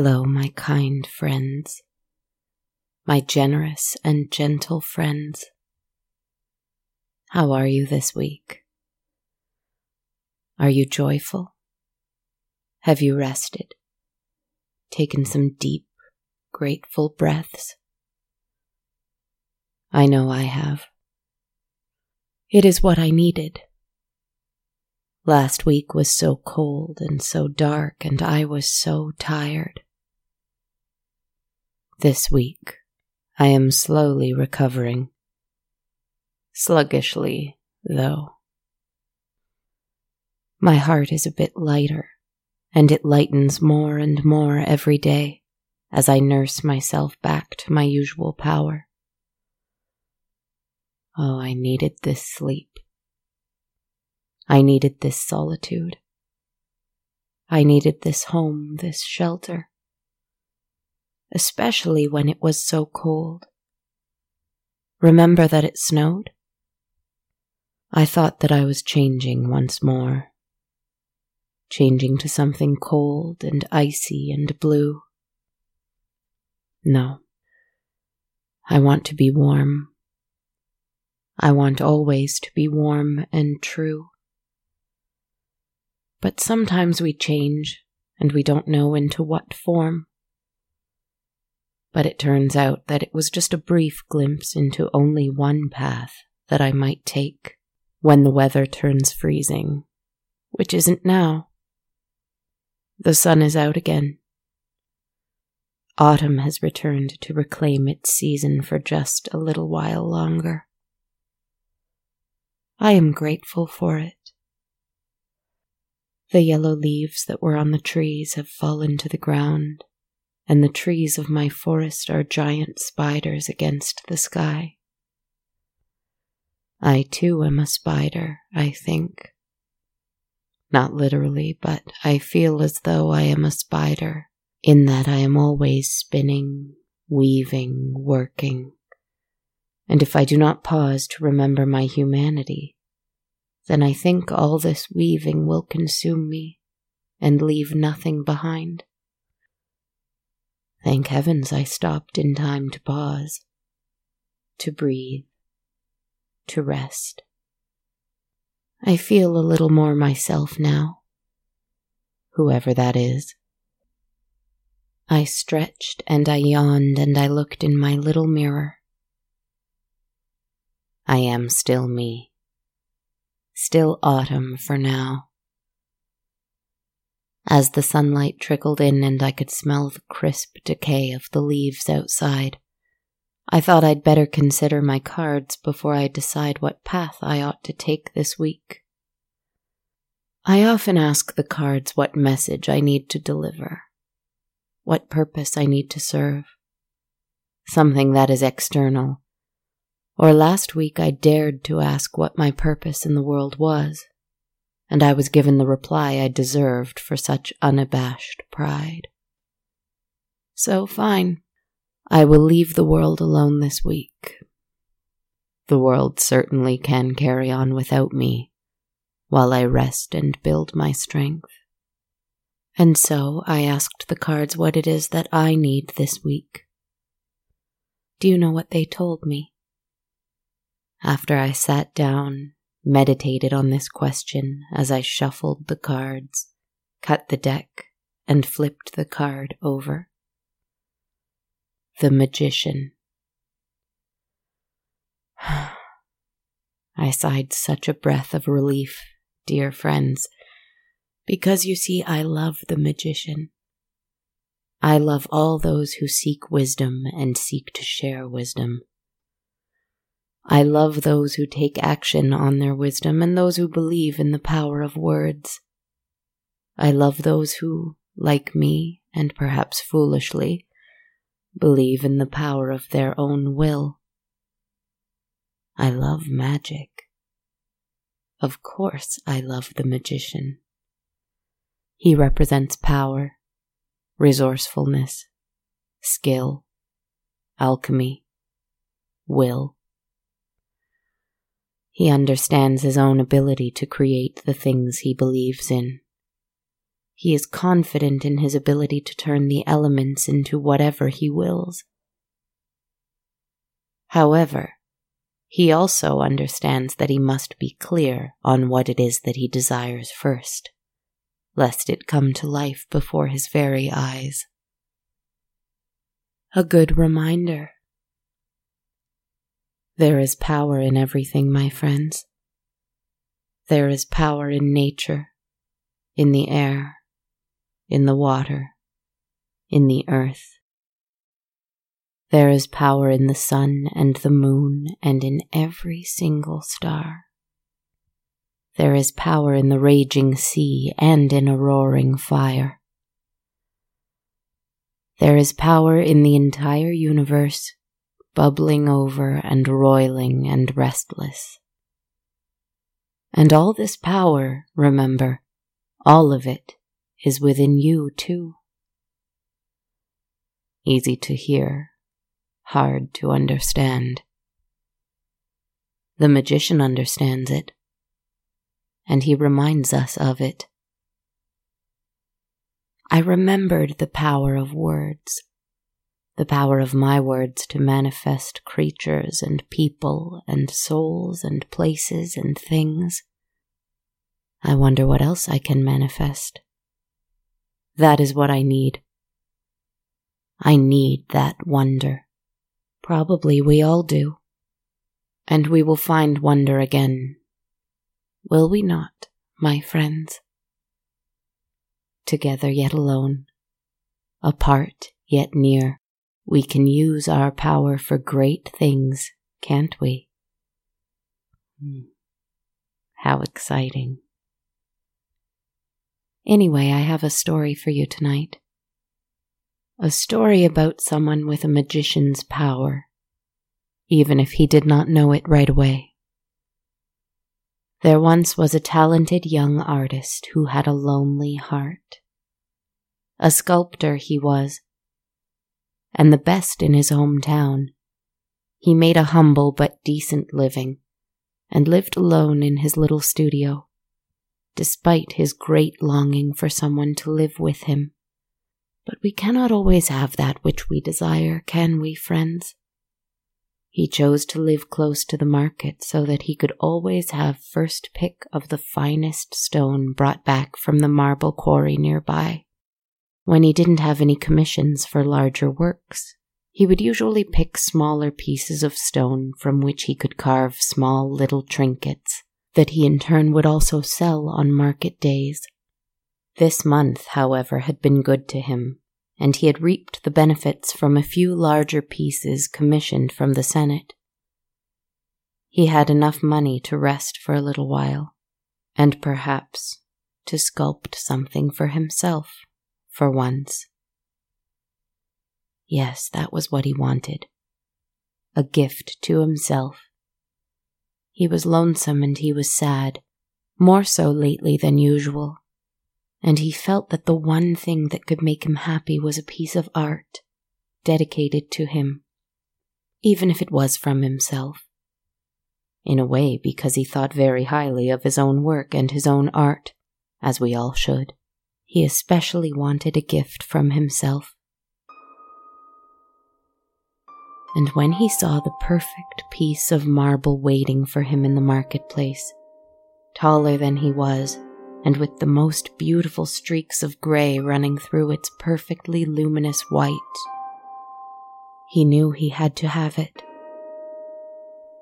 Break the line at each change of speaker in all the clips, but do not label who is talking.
Hello, my kind friends, my generous and gentle friends. How are you this week? Are you joyful? Have you rested? Taken some deep, grateful breaths? I know I have. It is what I needed. Last week was so cold and so dark, and I was so tired. This week, I am slowly recovering. Sluggishly, though. My heart is a bit lighter, and it lightens more and more every day as I nurse myself back to my usual power. Oh, I needed this sleep. I needed this solitude. I needed this home, this shelter. Especially when it was so cold. Remember that it snowed? I thought that I was changing once more. Changing to something cold and icy and blue. No. I want to be warm. I want always to be warm and true. But sometimes we change and we don't know into what form. But it turns out that it was just a brief glimpse into only one path that I might take when the weather turns freezing, which isn't now. The sun is out again. Autumn has returned to reclaim its season for just a little while longer. I am grateful for it. The yellow leaves that were on the trees have fallen to the ground, and the trees of my forest are giant spiders against the sky. I too am a spider, I think. Not literally, but I feel as though I am a spider, in that I am always spinning, weaving, working. And if I do not pause to remember my humanity, then I think all this weaving will consume me and leave nothing behind. Thank heavens I stopped in time to pause, to breathe, to rest. I feel a little more myself now, whoever that is. I stretched and I yawned and I looked in my little mirror. I am still me still autumn for now. As the sunlight trickled in and I could smell the crisp decay of the leaves outside, I thought I'd better consider my cards before I decide what path I ought to take this week. I often ask the cards what message I need to deliver, what purpose I need to serve, something that is external or last week I dared to ask what my purpose in the world was, and I was given the reply I deserved for such unabashed pride. So fine, I will leave the world alone this week. The world certainly can carry on without me while I rest and build my strength. And so I asked the cards what it is that I need this week. Do you know what they told me? After I sat down, meditated on this question as I shuffled the cards, cut the deck, and flipped the card over. The Magician. I sighed such a breath of relief, dear friends, because you see, I love the magician. I love all those who seek wisdom and seek to share wisdom. I love those who take action on their wisdom and those who believe in the power of words. I love those who, like me, and perhaps foolishly, believe in the power of their own will. I love magic. Of course, I love the magician. He represents power, resourcefulness, skill, alchemy, will. He understands his own ability to create the things he believes in. He is confident in his ability to turn the elements into whatever he wills. However, he also understands that he must be clear on what it is that he desires first, lest it come to life before his very eyes. A good reminder. There is power in everything, my friends. There is power in nature, in the air, in the water, in the earth. There is power in the sun and the moon and in every single star. There is power in the raging sea and in a roaring fire. There is power in the entire universe, bubbling over and roiling and restless. And all this power, remember, all of it is within you too. Easy to hear, hard to understand. The magician understands it, and he reminds us of it. I remembered the power of words the power of my words to manifest creatures and people and souls and places and things. I wonder what else I can manifest. That is what I need. I need that wonder. Probably we all do. And we will find wonder again. Will we not, my friends? Together yet alone, apart yet near we can use our power for great things, can't we? Hmm. How exciting. Anyway, I have a story for you tonight. A story about someone with a magician's power, even if he did not know it right away. There once was a talented young artist who had a lonely heart. A sculptor he was, and the best in his hometown. He made a humble but decent living and lived alone in his little studio, despite his great longing for someone to live with him. But we cannot always have that which we desire, can we, friends? He chose to live close to the market so that he could always have first pick of the finest stone brought back from the marble quarry nearby. When he didn't have any commissions for larger works, he would usually pick smaller pieces of stone from which he could carve small little trinkets that he in turn would also sell on market days. This month, however, had been good to him, and he had reaped the benefits from a few larger pieces commissioned from the Senate. He had enough money to rest for a little while, and perhaps to sculpt something for himself for once. Yes, that was what he wanted. A gift to himself. He was lonesome and he was sad, more so lately than usual, and he felt that the one thing that could make him happy was a piece of art dedicated to him, even if it was from himself. In a way, because he thought very highly of his own work and his own art, as we all should he especially wanted a gift from himself. And when he saw the perfect piece of marble waiting for him in the marketplace, taller than he was, and with the most beautiful streaks of gray running through its perfectly luminous white, he knew he had to have it.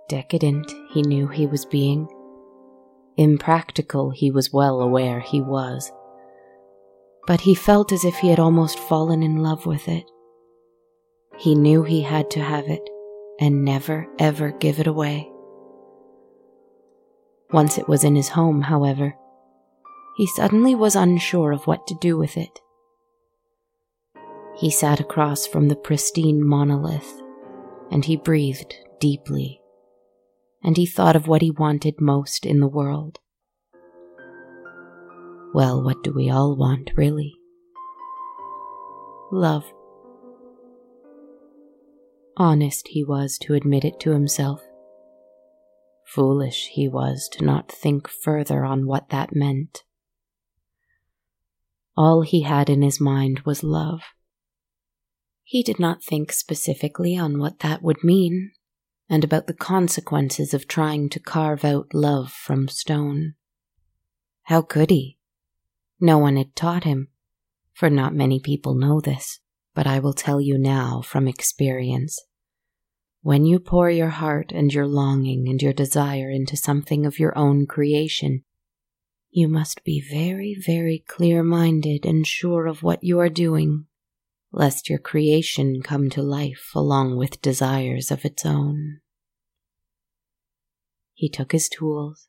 Decadent, he knew he was being. Impractical, he was well aware he was but he felt as if he had almost fallen in love with it. He knew he had to have it and never ever give it away. Once it was in his home, however, he suddenly was unsure of what to do with it. He sat across from the pristine monolith and he breathed deeply, and he thought of what he wanted most in the world. Well, what do we all want, really? Love. Honest he was to admit it to himself. Foolish he was to not think further on what that meant. All he had in his mind was love. He did not think specifically on what that would mean, and about the consequences of trying to carve out love from stone. How could he? No one had taught him, for not many people know this, but I will tell you now from experience. When you pour your heart and your longing and your desire into something of your own creation, you must be very, very clear minded and sure of what you are doing lest your creation come to life along with desires of its own. He took his tools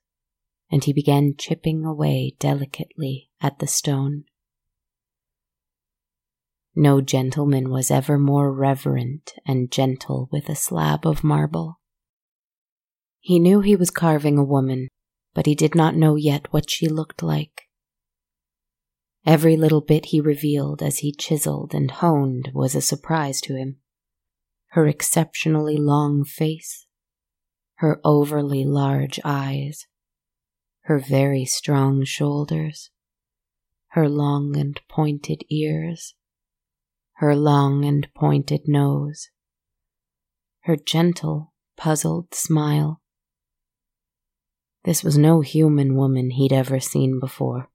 and he began chipping away delicately at the stone. No gentleman was ever more reverent and gentle with a slab of marble. He knew he was carving a woman, but he did not know yet what she looked like. Every little bit he revealed as he chiseled and honed was a surprise to him. Her exceptionally long face, her overly large eyes, her very strong shoulders, her long and pointed ears, her long and pointed nose, her gentle, puzzled smile. This was no human woman he'd ever seen before.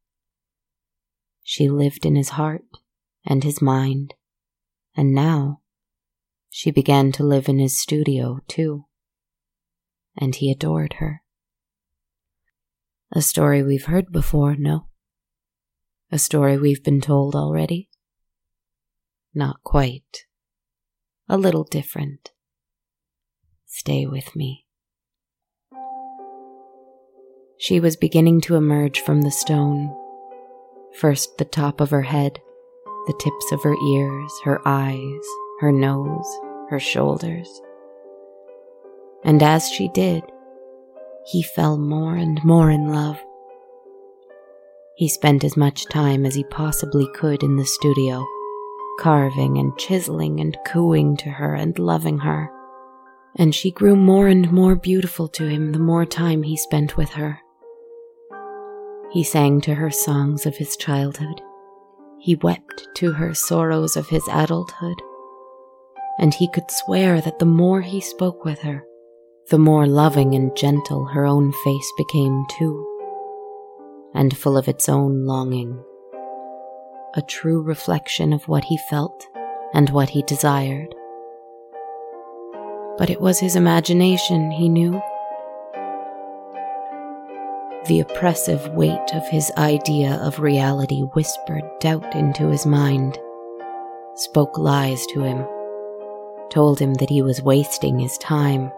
She lived in his heart and his mind, and now she began to live in his studio too. And he adored her. A story we've heard before, no? A story we've been told already? Not quite. A little different. Stay with me. She was beginning to emerge from the stone First, the top of her head, the tips of her ears, her eyes, her nose, her shoulders. And as she did, he fell more and more in love. He spent as much time as he possibly could in the studio, carving and chiseling and cooing to her and loving her. And she grew more and more beautiful to him the more time he spent with her. He sang to her songs of his childhood. He wept to her sorrows of his adulthood. And he could swear that the more he spoke with her, the more loving and gentle her own face became too, and full of its own longing. A true reflection of what he felt and what he desired. But it was his imagination, he knew the oppressive weight of his idea of reality whispered doubt into his mind, spoke lies to him, told him that he was wasting his time.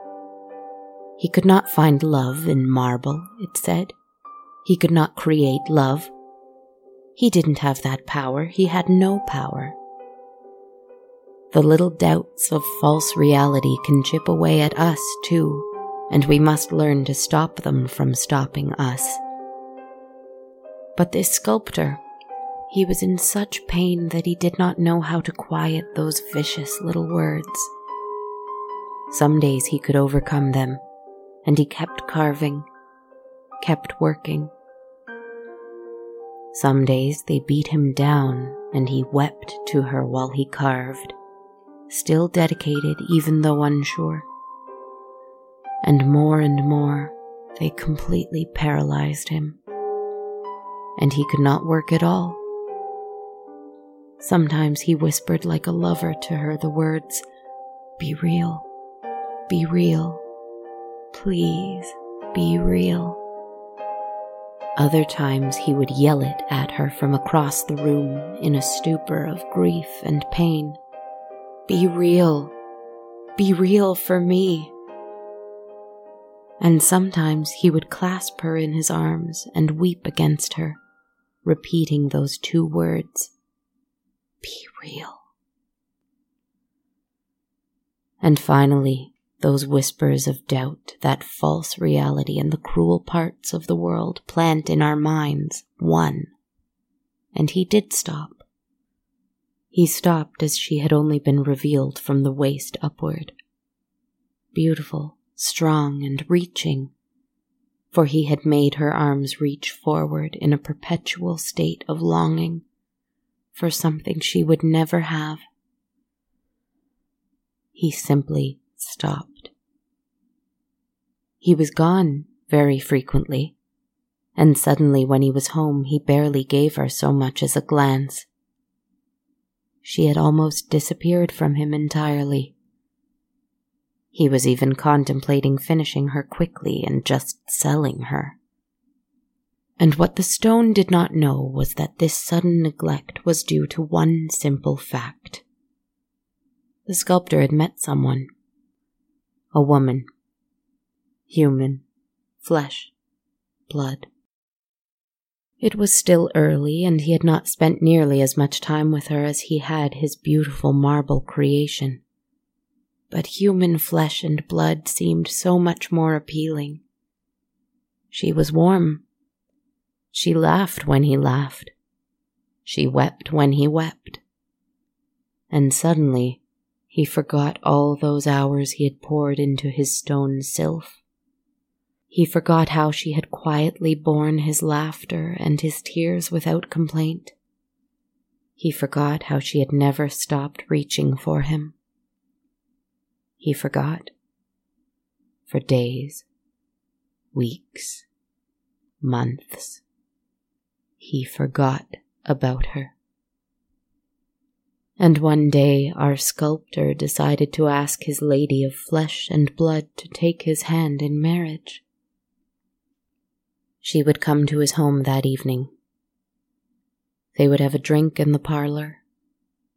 He could not find love in marble, it said. He could not create love. He didn't have that power, he had no power. The little doubts of false reality can chip away at us, too, and we must learn to stop them from stopping us. But this sculptor, he was in such pain that he did not know how to quiet those vicious little words. Some days he could overcome them, and he kept carving, kept working. Some days they beat him down, and he wept to her while he carved, still dedicated even though unsure and more and more they completely paralyzed him, and he could not work at all. Sometimes he whispered like a lover to her the words, Be real, be real, please be real. Other times he would yell it at her from across the room in a stupor of grief and pain. Be real, be real for me and sometimes he would clasp her in his arms and weep against her, repeating those two words Be real. And finally, those whispers of doubt, that false reality, and the cruel parts of the world plant in our minds one. And he did stop. He stopped as she had only been revealed from the waist upward. Beautiful, strong and reaching, for he had made her arms reach forward in a perpetual state of longing, for something she would never have. He simply stopped. He was gone very frequently, and suddenly when he was home, he barely gave her so much as a glance. She had almost disappeared from him entirely. He was even contemplating finishing her quickly and just selling her. And what the stone did not know was that this sudden neglect was due to one simple fact. The sculptor had met someone. A woman. Human. Flesh. Blood. It was still early, and he had not spent nearly as much time with her as he had his beautiful marble creation but human flesh and blood seemed so much more appealing. She was warm. She laughed when he laughed. She wept when he wept. And suddenly, he forgot all those hours he had poured into his stone sylph. He forgot how she had quietly borne his laughter and his tears without complaint. He forgot how she had never stopped reaching for him. He forgot. For days, weeks, months, he forgot about her. And one day our sculptor decided to ask his lady of flesh and blood to take his hand in marriage. She would come to his home that evening. They would have a drink in the parlor.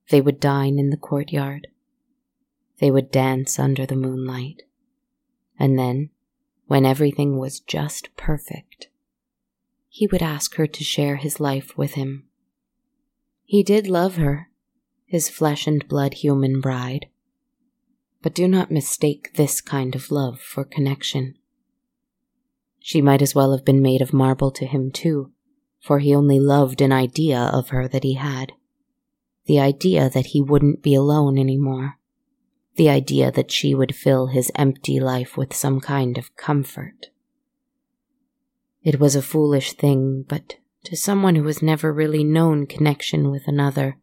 They would dine in the courtyard. They would dance under the moonlight. And then, when everything was just perfect, he would ask her to share his life with him. He did love her, his flesh and blood human bride. But do not mistake this kind of love for connection. She might as well have been made of marble to him, too, for he only loved an idea of her that he had. The idea that he wouldn't be alone anymore the idea that she would fill his empty life with some kind of comfort. It was a foolish thing, but to someone who has never really known connection with another,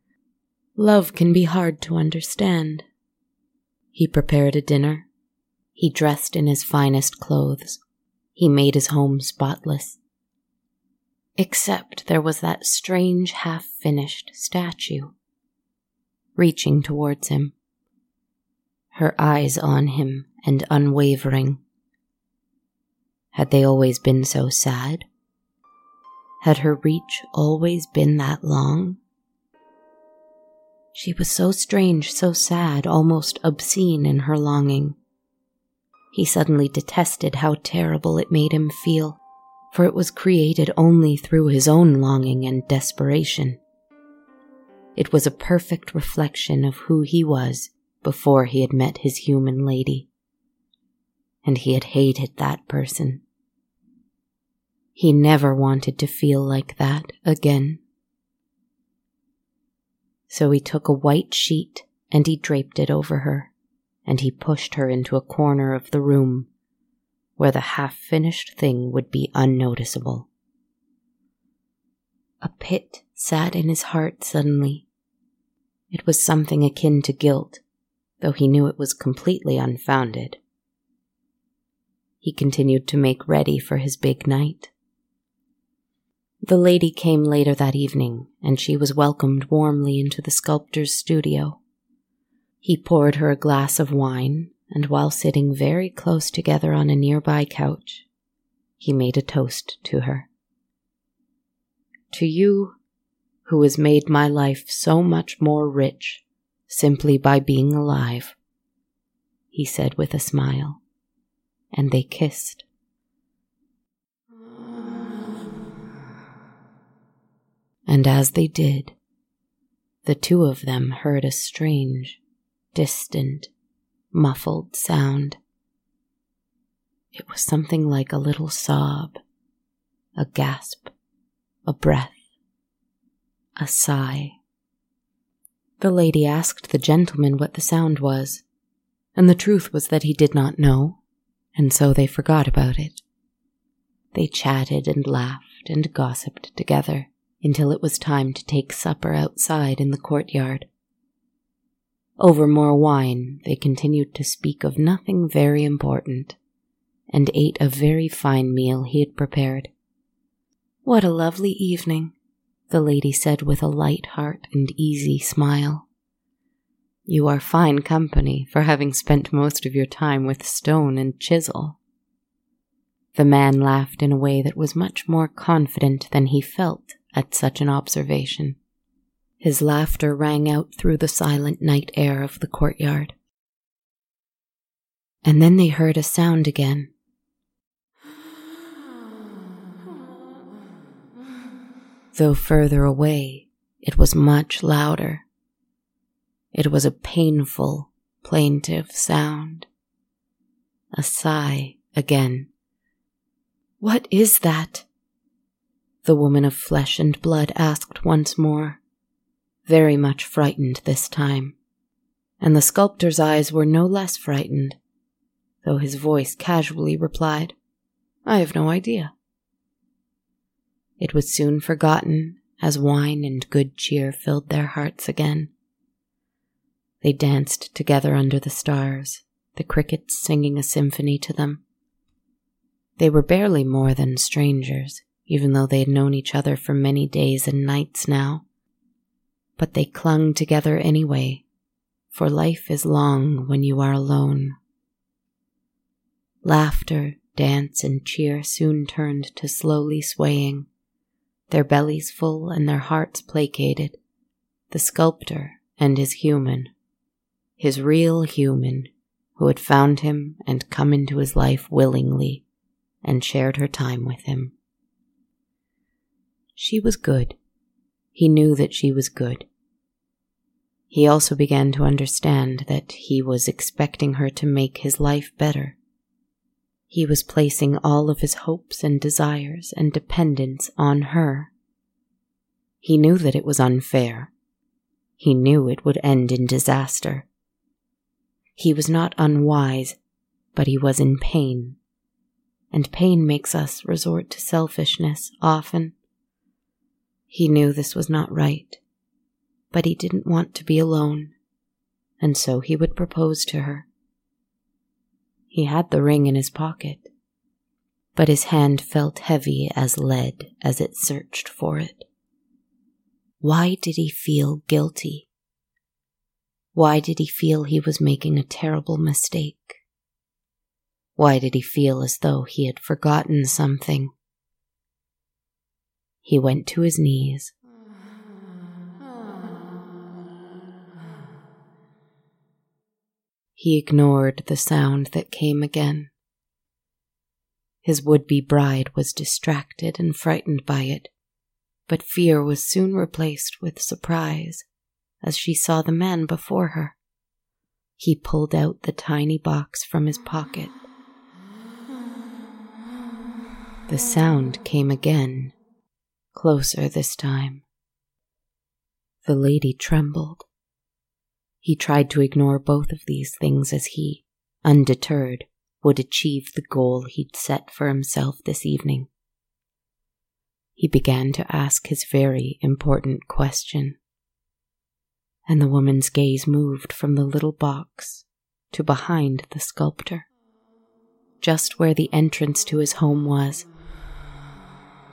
love can be hard to understand. He prepared a dinner. He dressed in his finest clothes. He made his home spotless. Except there was that strange half finished statue reaching towards him her eyes on him and unwavering. Had they always been so sad? Had her reach always been that long? She was so strange, so sad, almost obscene in her longing. He suddenly detested how terrible it made him feel, for it was created only through his own longing and desperation. It was a perfect reflection of who he was before he had met his human lady. And he had hated that person. He never wanted to feel like that again. So he took a white sheet and he draped it over her, and he pushed her into a corner of the room where the half finished thing would be unnoticeable. A pit sat in his heart suddenly. It was something akin to guilt, though he knew it was completely unfounded. He continued to make ready for his big night. The lady came later that evening, and she was welcomed warmly into the sculptor's studio. He poured her a glass of wine, and while sitting very close together on a nearby couch, he made a toast to her. To you, who has made my life so much more rich simply by being alive, he said with a smile, and they kissed. And as they did, the two of them heard a strange, distant, muffled sound. It was something like a little sob, a gasp, a breath, a sigh. The lady asked the gentleman what the sound was, and the truth was that he did not know, and so they forgot about it. They chatted and laughed and gossiped together until it was time to take supper outside in the courtyard. Over more wine, they continued to speak of nothing very important, and ate a very fine meal he had prepared. What a lovely evening, the lady said with a light heart and easy smile. You are fine company for having spent most of your time with stone and chisel. The man laughed in a way that was much more confident than he felt at such an observation. His laughter rang out through the silent night air of the courtyard. And then they heard a sound again. Though further away, it was much louder. It was a painful, plaintive sound. A sigh again. What is that? The woman of flesh and blood asked once more, very much frightened this time. And the sculptor's eyes were no less frightened, though his voice casually replied, I have no idea. It was soon forgotten as wine and good cheer filled their hearts again. They danced together under the stars, the crickets singing a symphony to them. They were barely more than strangers, even though they had known each other for many days and nights now. But they clung together anyway, for life is long when you are alone. Laughter, dance, and cheer soon turned to slowly swaying, their bellies full and their hearts placated, the sculptor and his human his real human, who had found him and come into his life willingly and shared her time with him. She was good. He knew that she was good. He also began to understand that he was expecting her to make his life better. He was placing all of his hopes and desires and dependence on her. He knew that it was unfair. He knew it would end in disaster. He was not unwise, but he was in pain. And pain makes us resort to selfishness often. He knew this was not right, but he didn't want to be alone, and so he would propose to her. He had the ring in his pocket, but his hand felt heavy as lead as it searched for it. Why did he feel guilty? Why did he feel he was making a terrible mistake? Why did he feel as though he had forgotten something? He went to his knees. He ignored the sound that came again. His would be bride was distracted and frightened by it, but fear was soon replaced with surprise as she saw the man before her. He pulled out the tiny box from his pocket. The sound came again, closer this time. The lady trembled. He tried to ignore both of these things as he, undeterred, would achieve the goal he'd set for himself this evening. He began to ask his very important question and the woman's gaze moved from the little box to behind the sculptor, just where the entrance to his home was,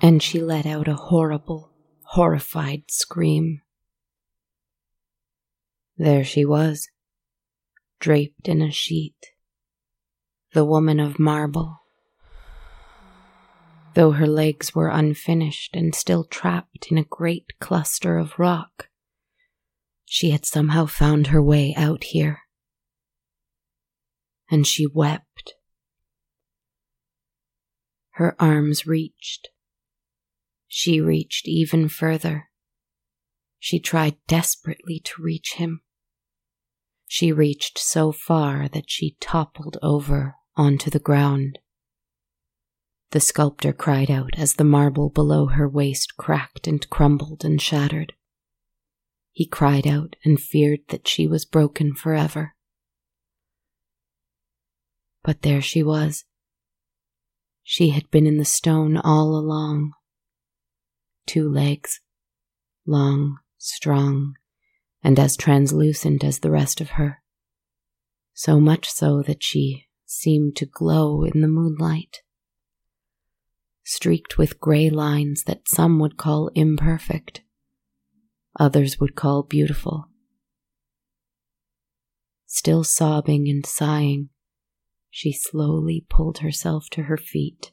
and she let out a horrible, horrified scream. There she was, draped in a sheet, the woman of marble. Though her legs were unfinished and still trapped in a great cluster of rock, she had somehow found her way out here. And she wept. Her arms reached. She reached even further. She tried desperately to reach him. She reached so far that she toppled over onto the ground. The sculptor cried out as the marble below her waist cracked and crumbled and shattered. He cried out and feared that she was broken forever. But there she was. She had been in the stone all along. Two legs, long, strong, and as translucent as the rest of her. So much so that she seemed to glow in the moonlight. Streaked with gray lines that some would call imperfect, others would call beautiful. Still sobbing and sighing, she slowly pulled herself to her feet,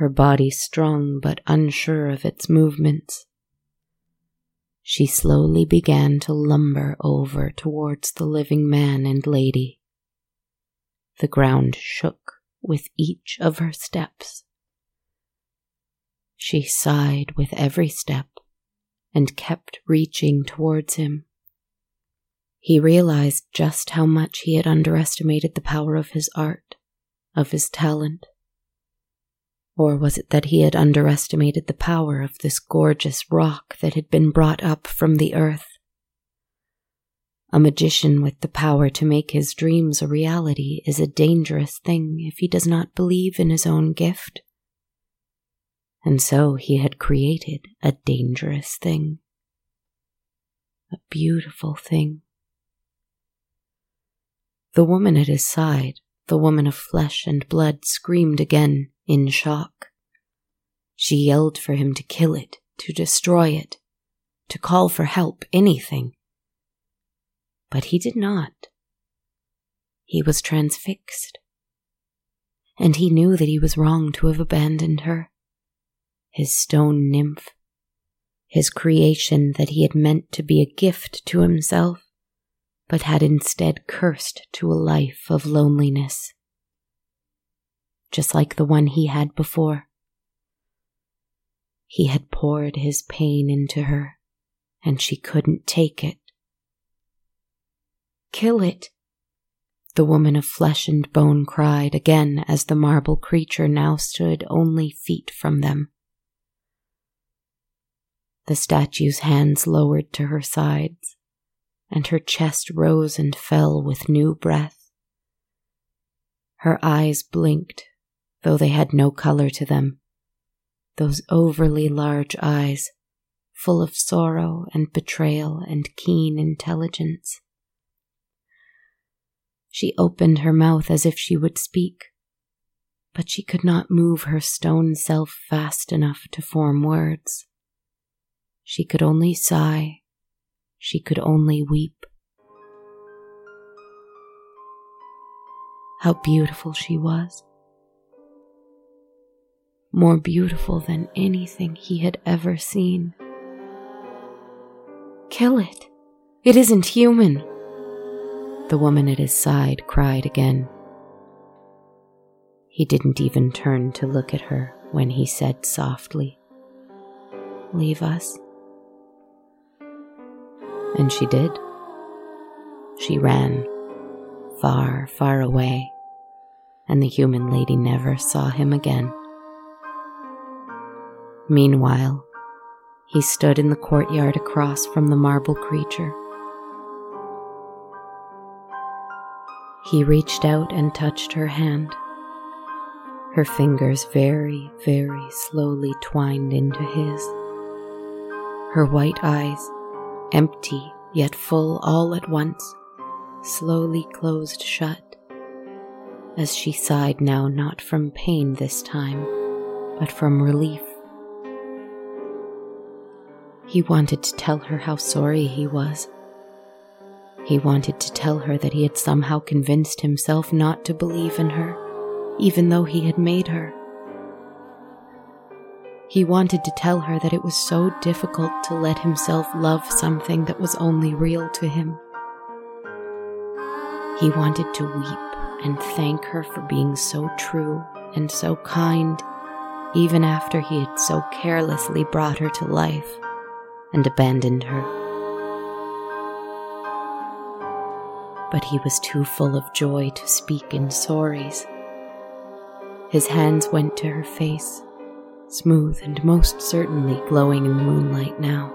her body strong but unsure of its movements. She slowly began to lumber over towards the living man and lady. The ground shook with each of her steps. She sighed with every step and kept reaching towards him. He realized just how much he had underestimated the power of his art, of his talent. Or was it that he had underestimated the power of this gorgeous rock that had been brought up from the earth? A magician with the power to make his dreams a reality is a dangerous thing if he does not believe in his own gift. And so he had created a dangerous thing, a beautiful thing. The woman at his side, the woman of flesh and blood, screamed again in shock. She yelled for him to kill it, to destroy it, to call for help, anything. But he did not. He was transfixed. And he knew that he was wrong to have abandoned her. His stone nymph, his creation that he had meant to be a gift to himself, but had instead cursed to a life of loneliness. Just like the one he had before. He had poured his pain into her, and she couldn't take it. Kill it, the woman of flesh and bone cried again as the marble creature now stood only feet from them. The statue's hands lowered to her sides, and her chest rose and fell with new breath. Her eyes blinked, though they had no color to them. Those overly large eyes, full of sorrow and betrayal and keen intelligence. She opened her mouth as if she would speak, but she could not move her stone self fast enough to form words. She could only sigh she could only weep. How beautiful she was. More beautiful than anything he had ever seen. Kill it. It isn't human. The woman at his side cried again. He didn't even turn to look at her when he said softly, Leave us. And she did. She ran far, far away, and the human lady never saw him again. Meanwhile, he stood in the courtyard across from the marble creature. He reached out and touched her hand. Her fingers very, very slowly twined into his. Her white eyes empty yet full all at once, slowly closed shut, as she sighed now not from pain this time, but from relief. He wanted to tell her how sorry he was. He wanted to tell her that he had somehow convinced himself not to believe in her, even though he had made her. He wanted to tell her that it was so difficult to let himself love something that was only real to him. He wanted to weep and thank her for being so true and so kind, even after he had so carelessly brought her to life and abandoned her. But he was too full of joy to speak in sorries. His hands went to her face smooth and most certainly glowing in the moonlight now.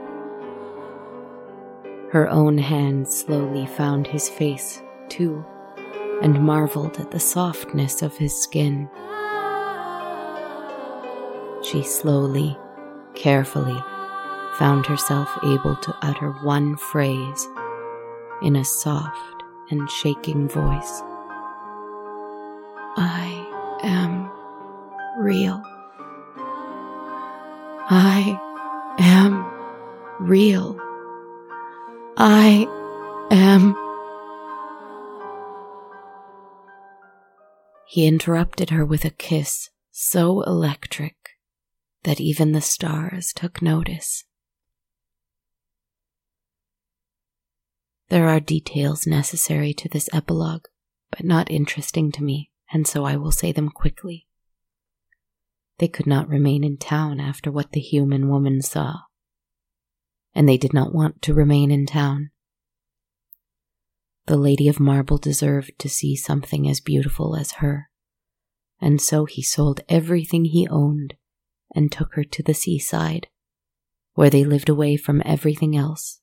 Her own hands slowly found his face, too, and marveled at the softness of his skin. She slowly, carefully, found herself able to utter one phrase in a soft and shaking voice I am real. I am real. I am. He interrupted her with a kiss so electric that even the stars took notice. There are details necessary to this epilogue, but not interesting to me, and so I will say them quickly. They could not remain in town after what the human woman saw, and they did not want to remain in town. The Lady of Marble deserved to see something as beautiful as her, and so he sold everything he owned and took her to the seaside, where they lived away from everything else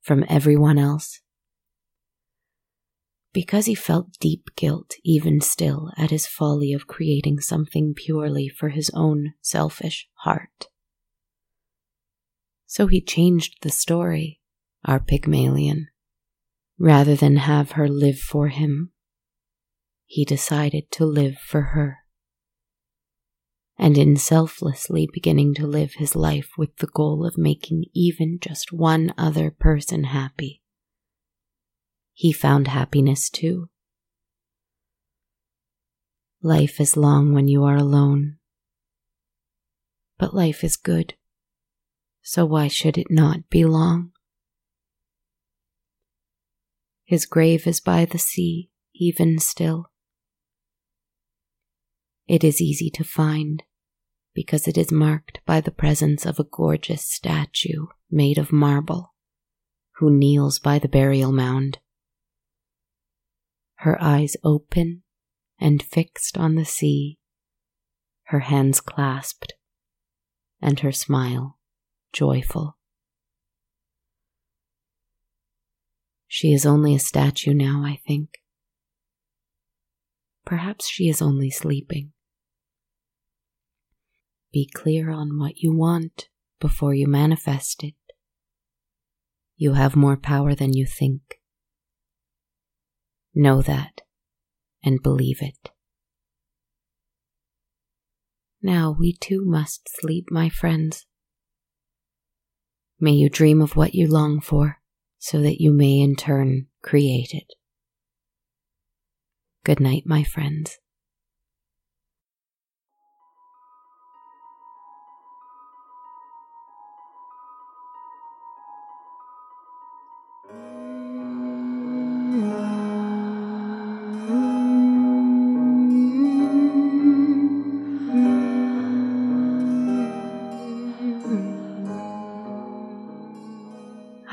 from everyone else. Because he felt deep guilt even still at his folly of creating something purely for his own selfish heart. So he changed the story, our Pygmalion. Rather than have her live for him, he decided to live for her and in selflessly beginning to live his life with the goal of making even just one other person happy. He found happiness too. Life is long when you are alone, but life is good, so why should it not be long? His grave is by the sea, even still. It is easy to find because it is marked by the presence of a gorgeous statue made of marble, who kneels by the burial mound. Her eyes open and fixed on the sea, her hands clasped, and her smile joyful. She is only a statue now, I think. Perhaps she is only sleeping. Be clear on what you want before you manifest it. You have more power than you think. Know that and believe it. Now we too must sleep, my friends. May you dream of what you long for, so that you may in turn create it. Good night, my friends.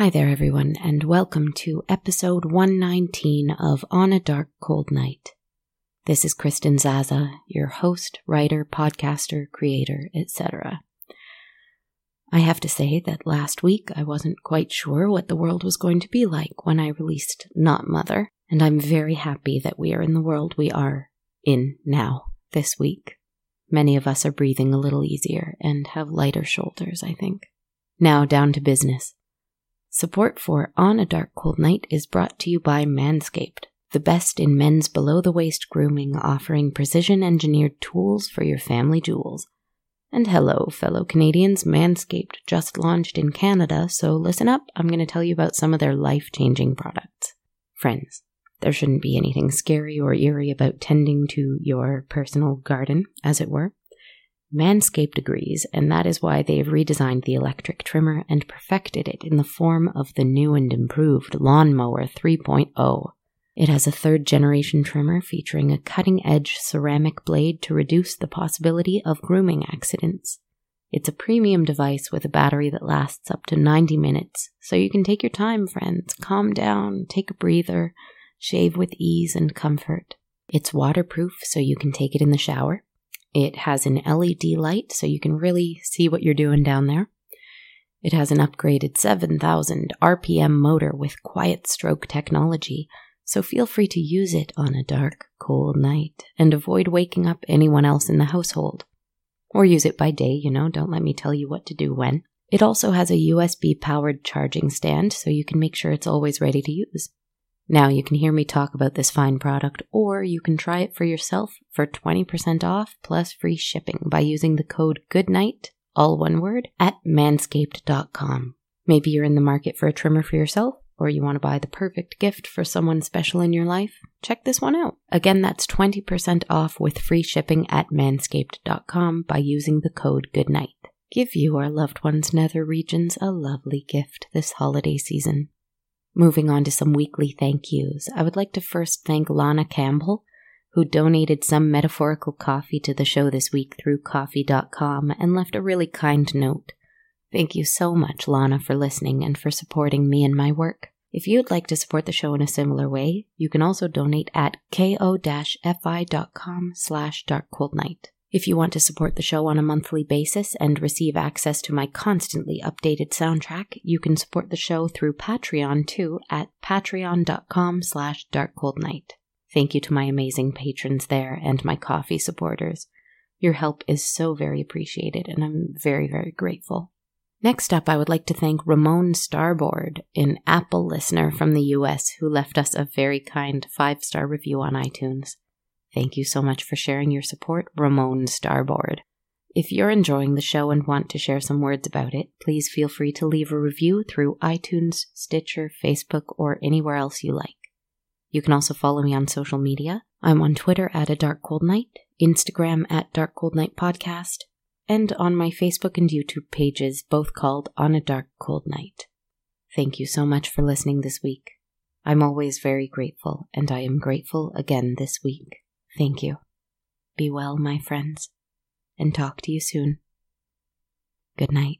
Hi there, everyone, and welcome to episode 119 of On a Dark Cold Night. This is Kristen Zaza, your host, writer, podcaster, creator, etc. I have to say that last week I wasn't quite sure what the world was going to be like when I released Not Mother, and I'm very happy that we are in the world we are in now, this week. Many of us are breathing a little easier and have lighter shoulders, I think. Now, down to business. Support for On a Dark Cold Night is brought to you by Manscaped, the best in men's below the waist grooming, offering precision engineered tools for your family jewels. And hello, fellow Canadians, Manscaped just launched in Canada, so listen up, I'm going to tell you about some of their life changing products. Friends, there shouldn't be anything scary or eerie about tending to your personal garden, as it were. Manscaped agrees, and that is why they have redesigned the electric trimmer and perfected it in the form of the new and improved Lawnmower 3.0. It has a third generation trimmer featuring a cutting edge ceramic blade to reduce the possibility of grooming accidents. It's a premium device with a battery that lasts up to 90 minutes, so you can take your time, friends, calm down, take a breather, shave with ease and comfort. It's waterproof, so you can take it in the shower. It has an LED light so you can really see what you're doing down there. It has an upgraded 7000 RPM motor with quiet stroke technology, so feel free to use it on a dark, cold night and avoid waking up anyone else in the household. Or use it by day, you know, don't let me tell you what to do when. It also has a USB powered charging stand so you can make sure it's always ready to use. Now you can hear me talk about this fine product, or you can try it for yourself for 20% off plus free shipping by using the code GOODNIGHT, all one word, at manscaped.com. Maybe you're in the market for a trimmer for yourself, or you want to buy the perfect gift for someone special in your life. Check this one out. Again, that's 20% off with free shipping at manscaped.com by using the code GOODNIGHT. Give you loved ones nether regions a lovely gift this holiday season. Moving on to some weekly thank yous, I would like to first thank Lana Campbell, who donated some metaphorical coffee to the show this week through ko-fi.com and left a really kind note. Thank you so much, Lana, for listening and for supporting me and my work. If you'd like to support the show in a similar way, you can also donate at ko-fi.com slash darkcoldnight. If you want to support the show on a monthly basis and receive access to my constantly updated soundtrack, you can support the show through Patreon too at patreon.com slash darkcoldnight. Thank you to my amazing patrons there and my Ko-fi supporters. Your help is so very appreciated and I'm very, very grateful. Next up, I would like to thank Ramon Starboard, an Apple listener from the US who left us a very kind five star review on iTunes. Thank you so much for sharing your support, Ramon Starboard. If you're enjoying the show and want to share some words about it, please feel free to leave a review through iTunes, Stitcher, Facebook, or anywhere else you like. You can also follow me on social media. I'm on Twitter at a dark cold night, Instagram at dark cold night podcast, and on my Facebook and YouTube pages, both called On a Dark Cold Night. Thank you so much for listening this week. I'm always very grateful, and I am grateful again this week. Thank you. Be well, my friends, and talk to you soon. Good night.